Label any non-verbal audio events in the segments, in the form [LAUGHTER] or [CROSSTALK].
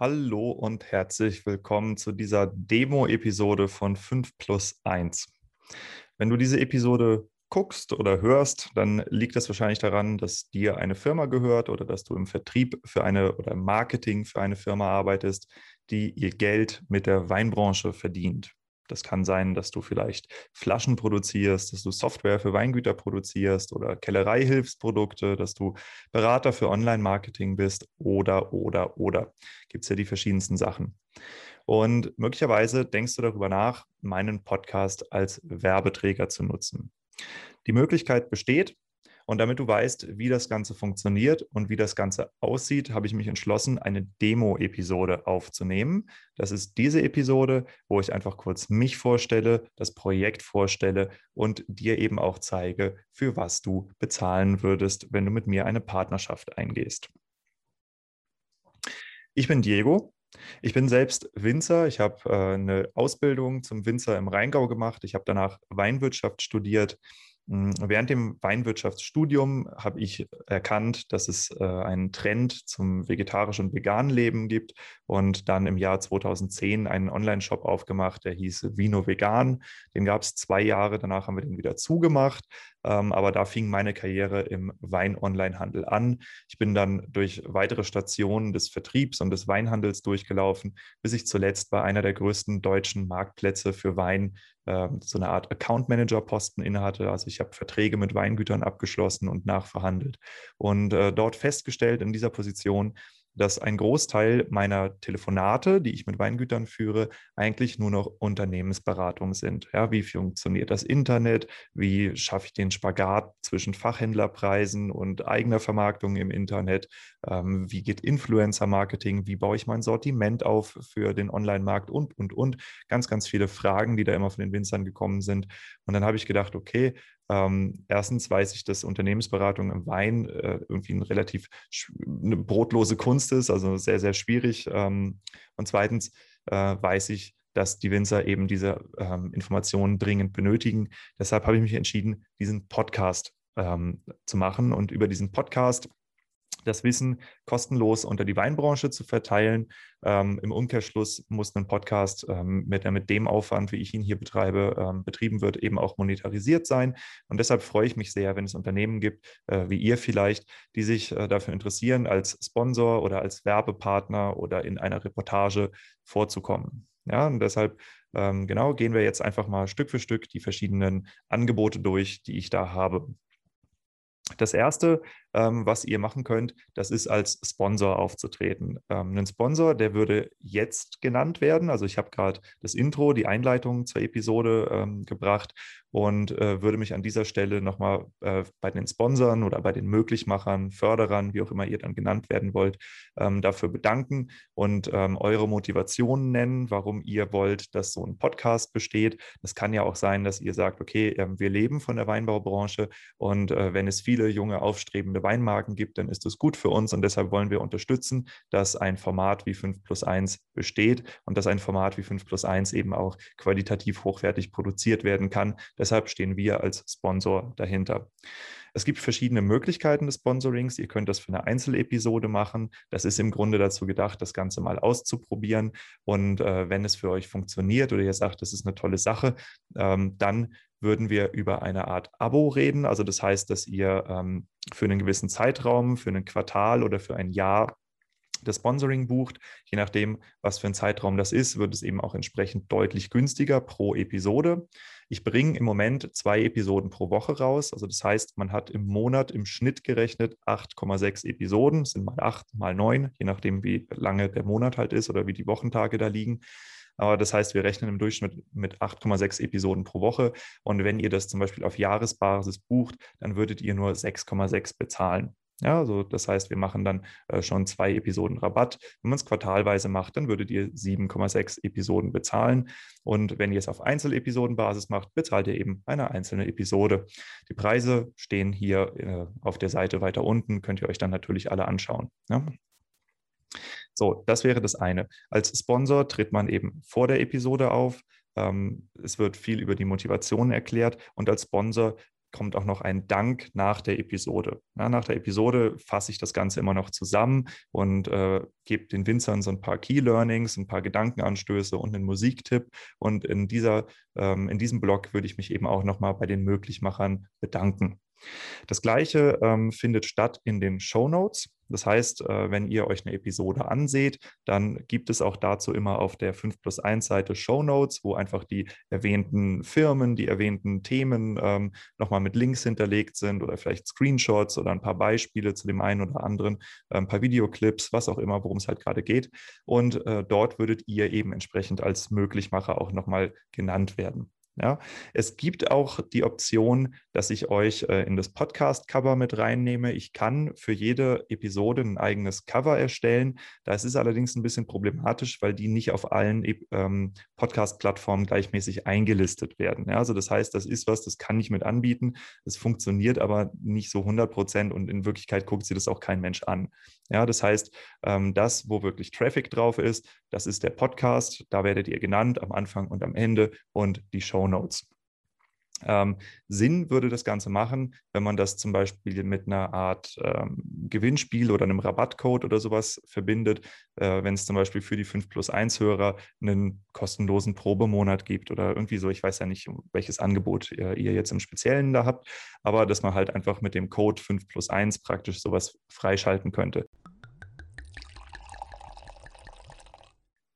Hallo und herzlich willkommen zu dieser Demo-Episode von 5 plus 1. Wenn du diese Episode guckst oder hörst, dann liegt das wahrscheinlich daran, dass dir eine Firma gehört oder dass du im Vertrieb für eine oder im Marketing für eine Firma arbeitest, die ihr Geld mit der Weinbranche verdient. Das kann sein, dass du vielleicht Flaschen produzierst, dass du Software für Weingüter produzierst oder Kellereihilfsprodukte, dass du Berater für Online-Marketing bist oder, oder, oder. Gibt es ja die verschiedensten Sachen. Und möglicherweise denkst du darüber nach, meinen Podcast als Werbeträger zu nutzen. Die Möglichkeit besteht, und damit du weißt, wie das Ganze funktioniert und wie das Ganze aussieht, habe ich mich entschlossen, eine Demo-Episode aufzunehmen. Das ist diese Episode, wo ich einfach kurz mich vorstelle, das Projekt vorstelle und dir eben auch zeige, für was du bezahlen würdest, wenn du mit mir eine Partnerschaft eingehst. Ich bin Diego, ich bin selbst Winzer. Ich habe äh, eine Ausbildung zum Winzer im Rheingau gemacht. Ich habe danach Weinwirtschaft studiert während dem Weinwirtschaftsstudium habe ich erkannt, dass es äh, einen Trend zum vegetarischen und veganen Leben gibt und dann im Jahr 2010 einen Online-Shop aufgemacht, der hieß Vino Vegan. Den gab es zwei Jahre, danach haben wir den wieder zugemacht. Ähm, aber da fing meine Karriere im Wein-Online-Handel an. Ich bin dann durch weitere Stationen des Vertriebs und des Weinhandels durchgelaufen, bis ich zuletzt bei einer der größten deutschen Marktplätze für Wein äh, so eine Art Account Manager Posten innehatte. Also ich habe Verträge mit Weingütern abgeschlossen und nachverhandelt und äh, dort festgestellt in dieser Position, dass ein Großteil meiner Telefonate, die ich mit Weingütern führe, eigentlich nur noch Unternehmensberatung sind. Ja, wie funktioniert das Internet? Wie schaffe ich den Spagat zwischen Fachhändlerpreisen und eigener Vermarktung im Internet? Ähm, wie geht Influencer-Marketing? Wie baue ich mein Sortiment auf für den Online-Markt? Und, und, und. Ganz, ganz viele Fragen, die da immer von den Winzern gekommen sind. Und dann habe ich gedacht, okay, ähm, erstens weiß ich, dass Unternehmensberatung im Wein äh, irgendwie ein relativ eine brotlose Kunst ist, also sehr, sehr schwierig. Ähm, und zweitens äh, weiß ich, dass die Winzer eben diese ähm, Informationen dringend benötigen. Deshalb habe ich mich entschieden, diesen Podcast ähm, zu machen. Und über diesen Podcast das Wissen kostenlos unter die Weinbranche zu verteilen. Ähm, Im Umkehrschluss muss ein Podcast ähm, mit, mit, dem Aufwand, wie ich ihn hier betreibe, ähm, betrieben wird, eben auch monetarisiert sein. Und deshalb freue ich mich sehr, wenn es Unternehmen gibt, äh, wie ihr vielleicht, die sich äh, dafür interessieren, als Sponsor oder als Werbepartner oder in einer Reportage vorzukommen. Ja, und deshalb ähm, genau gehen wir jetzt einfach mal Stück für Stück die verschiedenen Angebote durch, die ich da habe. Das erste, ähm, was ihr machen könnt, das ist als Sponsor aufzutreten. Ähm, ein Sponsor, der würde jetzt genannt werden. Also ich habe gerade das Intro, die Einleitung zur Episode ähm, gebracht und äh, würde mich an dieser Stelle nochmal äh, bei den Sponsoren oder bei den Möglichmachern, Förderern, wie auch immer ihr dann genannt werden wollt, ähm, dafür bedanken und ähm, eure Motivationen nennen, warum ihr wollt, dass so ein Podcast besteht. Das kann ja auch sein, dass ihr sagt, okay, äh, wir leben von der Weinbaubranche und äh, wenn es viele junge, aufstrebende Weinmarken gibt, dann ist es gut für uns und deshalb wollen wir unterstützen, dass ein Format wie 5 plus 1 besteht und dass ein Format wie 5 plus 1 eben auch qualitativ hochwertig produziert werden kann Deshalb stehen wir als Sponsor dahinter. Es gibt verschiedene Möglichkeiten des Sponsorings. Ihr könnt das für eine Einzelepisode machen. Das ist im Grunde dazu gedacht, das Ganze mal auszuprobieren. Und äh, wenn es für euch funktioniert oder ihr sagt, das ist eine tolle Sache, ähm, dann würden wir über eine Art Abo reden. Also das heißt, dass ihr ähm, für einen gewissen Zeitraum, für ein Quartal oder für ein Jahr das Sponsoring bucht. Je nachdem, was für ein Zeitraum das ist, wird es eben auch entsprechend deutlich günstiger pro Episode. Ich bringe im Moment zwei Episoden pro Woche raus. Also das heißt, man hat im Monat im Schnitt gerechnet 8,6 Episoden, das sind mal acht, mal neun, je nachdem, wie lange der Monat halt ist oder wie die Wochentage da liegen. Aber das heißt, wir rechnen im Durchschnitt mit 8,6 Episoden pro Woche. Und wenn ihr das zum Beispiel auf Jahresbasis bucht, dann würdet ihr nur 6,6 bezahlen. Ja, also das heißt, wir machen dann äh, schon zwei Episoden Rabatt. Wenn man es quartalweise macht, dann würdet ihr 7,6 Episoden bezahlen. Und wenn ihr es auf Einzelepisodenbasis macht, bezahlt ihr eben eine einzelne Episode. Die Preise stehen hier äh, auf der Seite weiter unten, könnt ihr euch dann natürlich alle anschauen. Ja? So, das wäre das eine. Als Sponsor tritt man eben vor der Episode auf. Ähm, es wird viel über die Motivation erklärt und als Sponsor kommt auch noch ein Dank nach der Episode. Ja, nach der Episode fasse ich das Ganze immer noch zusammen und äh, gebe den Winzern so ein paar Key Learnings, ein paar Gedankenanstöße und einen Musiktipp. Und in, dieser, ähm, in diesem Blog würde ich mich eben auch nochmal bei den Möglichmachern bedanken. Das gleiche ähm, findet statt in den Show Notes. Das heißt, äh, wenn ihr euch eine Episode anseht, dann gibt es auch dazu immer auf der 5 plus 1 Seite Show Notes, wo einfach die erwähnten Firmen, die erwähnten Themen ähm, nochmal mit Links hinterlegt sind oder vielleicht Screenshots oder ein paar Beispiele zu dem einen oder anderen, äh, ein paar Videoclips, was auch immer, worum es halt gerade geht. Und äh, dort würdet ihr eben entsprechend als Möglichmacher auch nochmal genannt werden. Ja, es gibt auch die Option, dass ich euch äh, in das Podcast-Cover mit reinnehme. Ich kann für jede Episode ein eigenes Cover erstellen. Das ist allerdings ein bisschen problematisch, weil die nicht auf allen ähm, Podcast-Plattformen gleichmäßig eingelistet werden. Ja, also das heißt, das ist was, das kann ich mit anbieten. Es funktioniert aber nicht so 100 Prozent und in Wirklichkeit guckt sich das auch kein Mensch an. Ja, das heißt, ähm, das, wo wirklich Traffic drauf ist, das ist der Podcast. Da werdet ihr genannt am Anfang und am Ende und die Show Notes. Ähm, Sinn würde das Ganze machen, wenn man das zum Beispiel mit einer Art ähm, Gewinnspiel oder einem Rabattcode oder sowas verbindet, äh, wenn es zum Beispiel für die 5 plus 1 Hörer einen kostenlosen Probemonat gibt oder irgendwie so. Ich weiß ja nicht, welches Angebot ihr, ihr jetzt im Speziellen da habt, aber dass man halt einfach mit dem Code 5 plus 1 praktisch sowas freischalten könnte.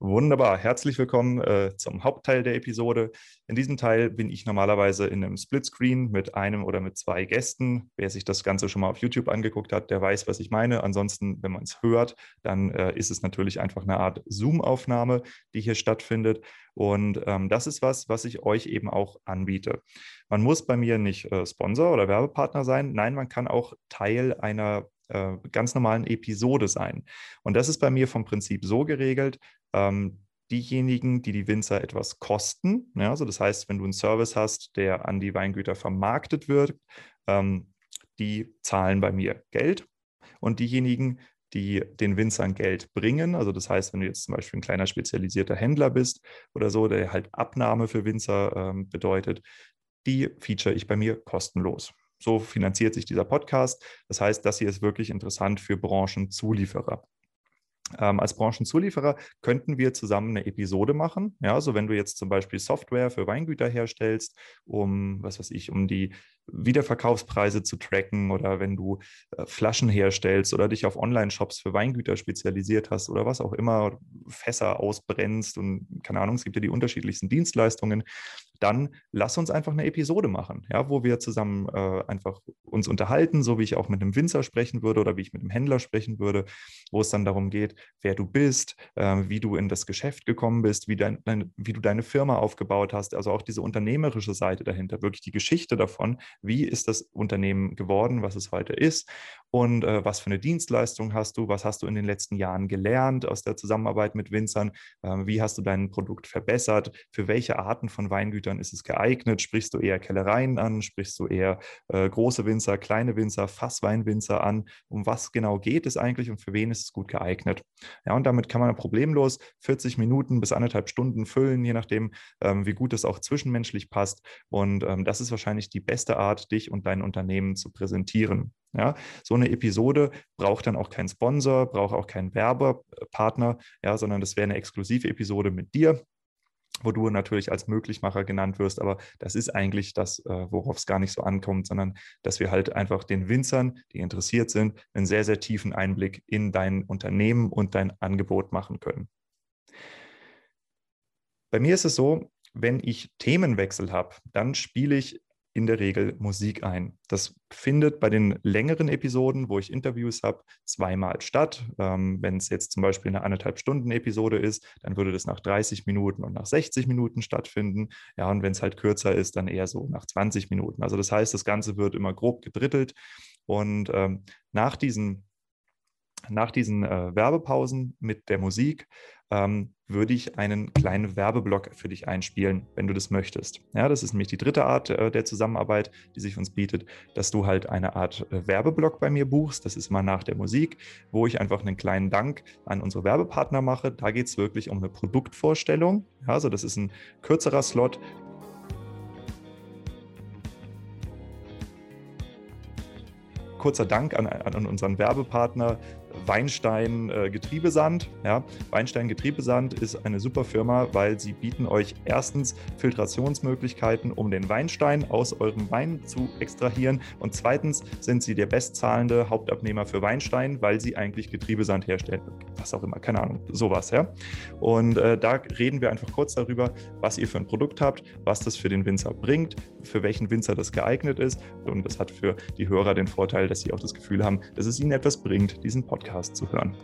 Wunderbar, herzlich willkommen äh, zum Hauptteil der Episode. In diesem Teil bin ich normalerweise in einem Splitscreen mit einem oder mit zwei Gästen. Wer sich das Ganze schon mal auf YouTube angeguckt hat, der weiß, was ich meine. Ansonsten, wenn man es hört, dann äh, ist es natürlich einfach eine Art Zoom-Aufnahme, die hier stattfindet. Und ähm, das ist was, was ich euch eben auch anbiete. Man muss bei mir nicht äh, Sponsor oder Werbepartner sein. Nein, man kann auch Teil einer äh, ganz normalen Episode sein. Und das ist bei mir vom Prinzip so geregelt, ähm, diejenigen, die die Winzer etwas kosten, ja, also das heißt, wenn du einen Service hast, der an die Weingüter vermarktet wird, ähm, die zahlen bei mir Geld. Und diejenigen, die den Winzern Geld bringen. Also das heißt, wenn du jetzt zum Beispiel ein kleiner spezialisierter Händler bist oder so, der halt Abnahme für Winzer ähm, bedeutet, die feature ich bei mir kostenlos. So finanziert sich dieser Podcast. Das heißt, das hier ist wirklich interessant für Branchenzulieferer. Ähm, als Branchenzulieferer könnten wir zusammen eine Episode machen. Ja, also wenn du jetzt zum Beispiel Software für Weingüter herstellst, um, was weiß ich, um die Wiederverkaufspreise zu tracken oder wenn du äh, Flaschen herstellst oder dich auf Online-Shops für Weingüter spezialisiert hast oder was auch immer, Fässer ausbrennst und keine Ahnung, es gibt ja die unterschiedlichsten Dienstleistungen, dann lass uns einfach eine Episode machen, ja, wo wir zusammen äh, einfach uns unterhalten, so wie ich auch mit einem Winzer sprechen würde oder wie ich mit einem Händler sprechen würde, wo es dann darum geht, wer du bist, äh, wie du in das Geschäft gekommen bist, wie, dein, dein, wie du deine Firma aufgebaut hast, also auch diese unternehmerische Seite dahinter, wirklich die Geschichte davon, wie ist das Unternehmen geworden, was es heute ist? Und äh, was für eine Dienstleistung hast du, was hast du in den letzten Jahren gelernt aus der Zusammenarbeit mit Winzern, äh, wie hast du dein Produkt verbessert, für welche Arten von Weingütern ist es geeignet, sprichst du eher Kellereien an, sprichst du eher äh, große Winzer, kleine Winzer, Fassweinwinzer an, um was genau geht es eigentlich und für wen ist es gut geeignet. Ja, und damit kann man problemlos 40 Minuten bis anderthalb Stunden füllen, je nachdem, ähm, wie gut es auch zwischenmenschlich passt. Und ähm, das ist wahrscheinlich die beste Art, dich und dein Unternehmen zu präsentieren. Ja, so eine Episode braucht dann auch keinen Sponsor, braucht auch keinen Werbepartner, ja, sondern das wäre eine exklusive Episode mit dir, wo du natürlich als Möglichmacher genannt wirst. Aber das ist eigentlich das, äh, worauf es gar nicht so ankommt, sondern dass wir halt einfach den Winzern, die interessiert sind, einen sehr, sehr tiefen Einblick in dein Unternehmen und dein Angebot machen können. Bei mir ist es so, wenn ich Themenwechsel habe, dann spiele ich in der Regel Musik ein. Das findet bei den längeren Episoden, wo ich Interviews habe, zweimal statt. Ähm, Wenn es jetzt zum Beispiel eine anderthalb Stunden Episode ist, dann würde das nach 30 Minuten und nach 60 Minuten stattfinden. Ja, und wenn es halt kürzer ist, dann eher so nach 20 Minuten. Also das heißt, das Ganze wird immer grob gedrittelt. Und ähm, nach diesen nach diesen äh, Werbepausen mit der Musik ähm, würde ich einen kleinen Werbeblock für dich einspielen, wenn du das möchtest. Ja, das ist nämlich die dritte Art äh, der Zusammenarbeit, die sich uns bietet, dass du halt eine Art äh, Werbeblock bei mir buchst. Das ist mal nach der Musik, wo ich einfach einen kleinen Dank an unsere Werbepartner mache. Da geht es wirklich um eine Produktvorstellung. Also das ist ein kürzerer Slot, kurzer Dank an, an unseren Werbepartner Weinstein äh, Getriebesand. Ja, Weinstein Getriebesand ist eine super Firma, weil sie bieten euch erstens Filtrationsmöglichkeiten, um den Weinstein aus eurem Wein zu extrahieren. Und zweitens sind sie der bestzahlende Hauptabnehmer für Weinstein, weil sie eigentlich Getriebesand herstellen. Was auch immer, keine Ahnung, sowas. Ja? Und äh, da reden wir einfach kurz darüber, was ihr für ein Produkt habt, was das für den Winzer bringt, für welchen Winzer das geeignet ist. Und das hat für die Hörer den Vorteil, dass sie auch das Gefühl haben, dass es ihnen etwas bringt, diesen Podcast zu hören.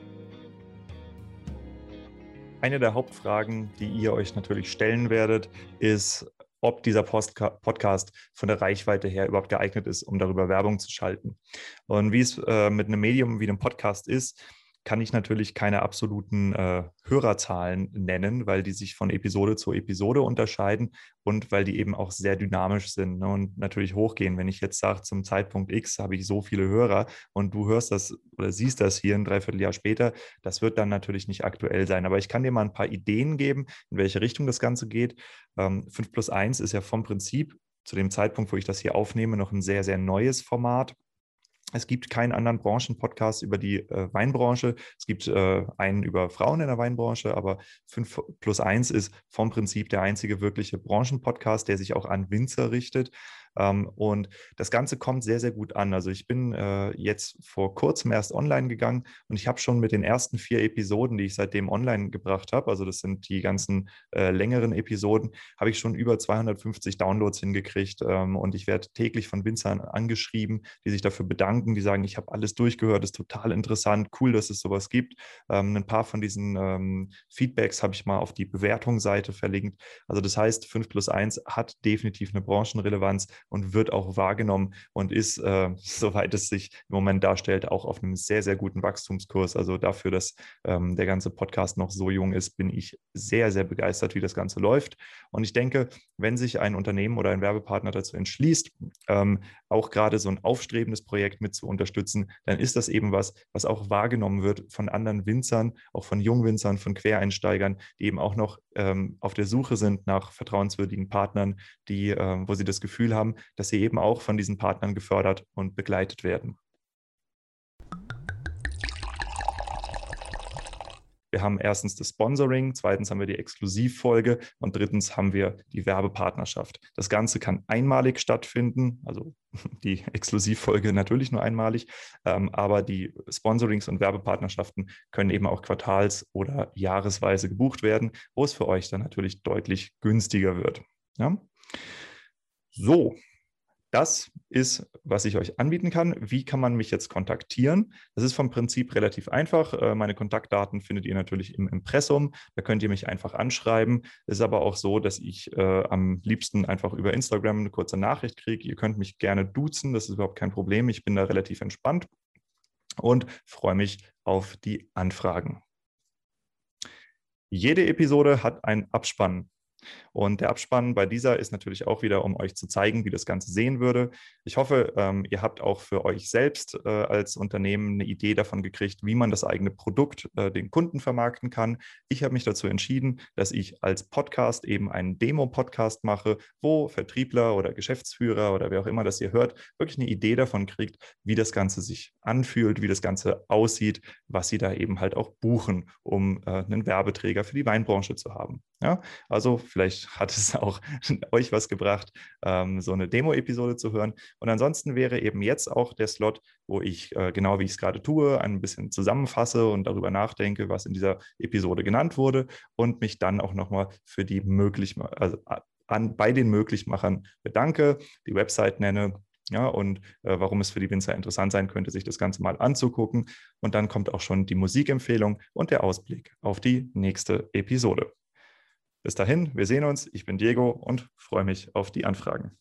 Eine der Hauptfragen, die ihr euch natürlich stellen werdet, ist, ob dieser Podcast von der Reichweite her überhaupt geeignet ist, um darüber Werbung zu schalten. Und wie es äh, mit einem Medium wie einem Podcast ist, kann ich natürlich keine absoluten äh, Hörerzahlen nennen, weil die sich von Episode zu Episode unterscheiden und weil die eben auch sehr dynamisch sind ne, und natürlich hochgehen. Wenn ich jetzt sage, zum Zeitpunkt X habe ich so viele Hörer und du hörst das oder siehst das hier ein Dreivierteljahr später, das wird dann natürlich nicht aktuell sein. Aber ich kann dir mal ein paar Ideen geben, in welche Richtung das Ganze geht. Ähm, 5 plus 1 ist ja vom Prinzip zu dem Zeitpunkt, wo ich das hier aufnehme, noch ein sehr, sehr neues Format. Es gibt keinen anderen Branchenpodcast über die äh, Weinbranche. Es gibt äh, einen über Frauen in der Weinbranche, aber 5 plus 1 ist vom Prinzip der einzige wirkliche Branchenpodcast, der sich auch an Winzer richtet. Ähm, und das Ganze kommt sehr, sehr gut an. Also ich bin äh, jetzt vor kurzem erst online gegangen und ich habe schon mit den ersten vier Episoden, die ich seitdem online gebracht habe, also das sind die ganzen äh, längeren Episoden, habe ich schon über 250 Downloads hingekriegt. Ähm, und ich werde täglich von Winzern angeschrieben, die sich dafür bedanken, die sagen, ich habe alles durchgehört, ist total interessant, cool, dass es sowas gibt. Ähm, ein paar von diesen Feedbacks habe ich mal auf die Bewertungsseite verlinkt. Also das heißt, 5 plus 1 hat definitiv eine Branchenrelevanz und wird auch wahrgenommen und ist, äh, [LAUGHS] soweit es sich im Moment darstellt, auch auf einem sehr, sehr guten Wachstumskurs. Also dafür, dass ähm, der ganze Podcast noch so jung ist, bin ich sehr, sehr begeistert, wie das Ganze läuft. Und ich denke, wenn sich ein Unternehmen oder ein Werbepartner dazu entschließt, ähm, auch gerade so ein aufstrebendes Projekt mit zu unterstützen, dann ist das eben was, was auch wahrgenommen wird von anderen Winzern, auch von Jungwinzern, von Quereinsteigern, die eben auch noch ähm, auf der Suche sind nach vertrauenswürdigen Partnern, die, äh, wo sie das Gefühl haben, dass sie eben auch von diesen Partnern gefördert und begleitet werden. Wir haben erstens das Sponsoring, zweitens haben wir die Exklusivfolge und drittens haben wir die Werbepartnerschaft. Das Ganze kann einmalig stattfinden, also [LAUGHS] die Exklusivfolge natürlich nur einmalig, ähm, aber die Sponsorings und Werbepartnerschaften können eben auch quartals- oder jahresweise gebucht werden, wo es für euch dann natürlich deutlich günstiger wird. Ja? So, das ist, was ich euch anbieten kann. Wie kann man mich jetzt kontaktieren? Das ist vom Prinzip relativ einfach. Äh, meine Kontaktdaten findet ihr natürlich im Impressum. Da könnt ihr mich einfach anschreiben. Es ist aber auch so, dass ich äh, am liebsten einfach über Instagram eine kurze Nachricht kriege. Ihr könnt mich gerne duzen. Das ist überhaupt kein Problem. Ich bin da relativ entspannt und freue mich auf die Anfragen. Jede Episode hat einen Abspann. Und der Abspann bei dieser ist natürlich auch wieder, um euch zu zeigen, wie das Ganze sehen würde. Ich hoffe, ähm, ihr habt auch für euch selbst äh, als Unternehmen eine Idee davon gekriegt, wie man das eigene Produkt äh, den Kunden vermarkten kann. Ich habe mich dazu entschieden, dass ich als Podcast eben einen Demo-Podcast mache, wo Vertriebler oder Geschäftsführer oder wer auch immer das ihr hört, wirklich eine Idee davon kriegt, wie das Ganze sich anfühlt, wie das Ganze aussieht, was sie da eben halt auch buchen, um äh, einen Werbeträger für die Weinbranche zu haben. Ja, also vielleicht hat es auch [LAUGHS] euch was gebracht, ähm, so eine Demo-Episode zu hören. Und ansonsten wäre eben jetzt auch der Slot, wo ich äh, genau wie ich es gerade tue, ein bisschen zusammenfasse und darüber nachdenke, was in dieser Episode genannt wurde und mich dann auch nochmal für die möglich, also an, bei den Möglichmachern bedanke, die Website nenne, ja, und äh, warum es für die Winzer interessant sein könnte, sich das Ganze mal anzugucken. Und dann kommt auch schon die Musikempfehlung und der Ausblick auf die nächste Episode. Bis dahin, wir sehen uns. Ich bin Diego und freue mich auf die Anfragen.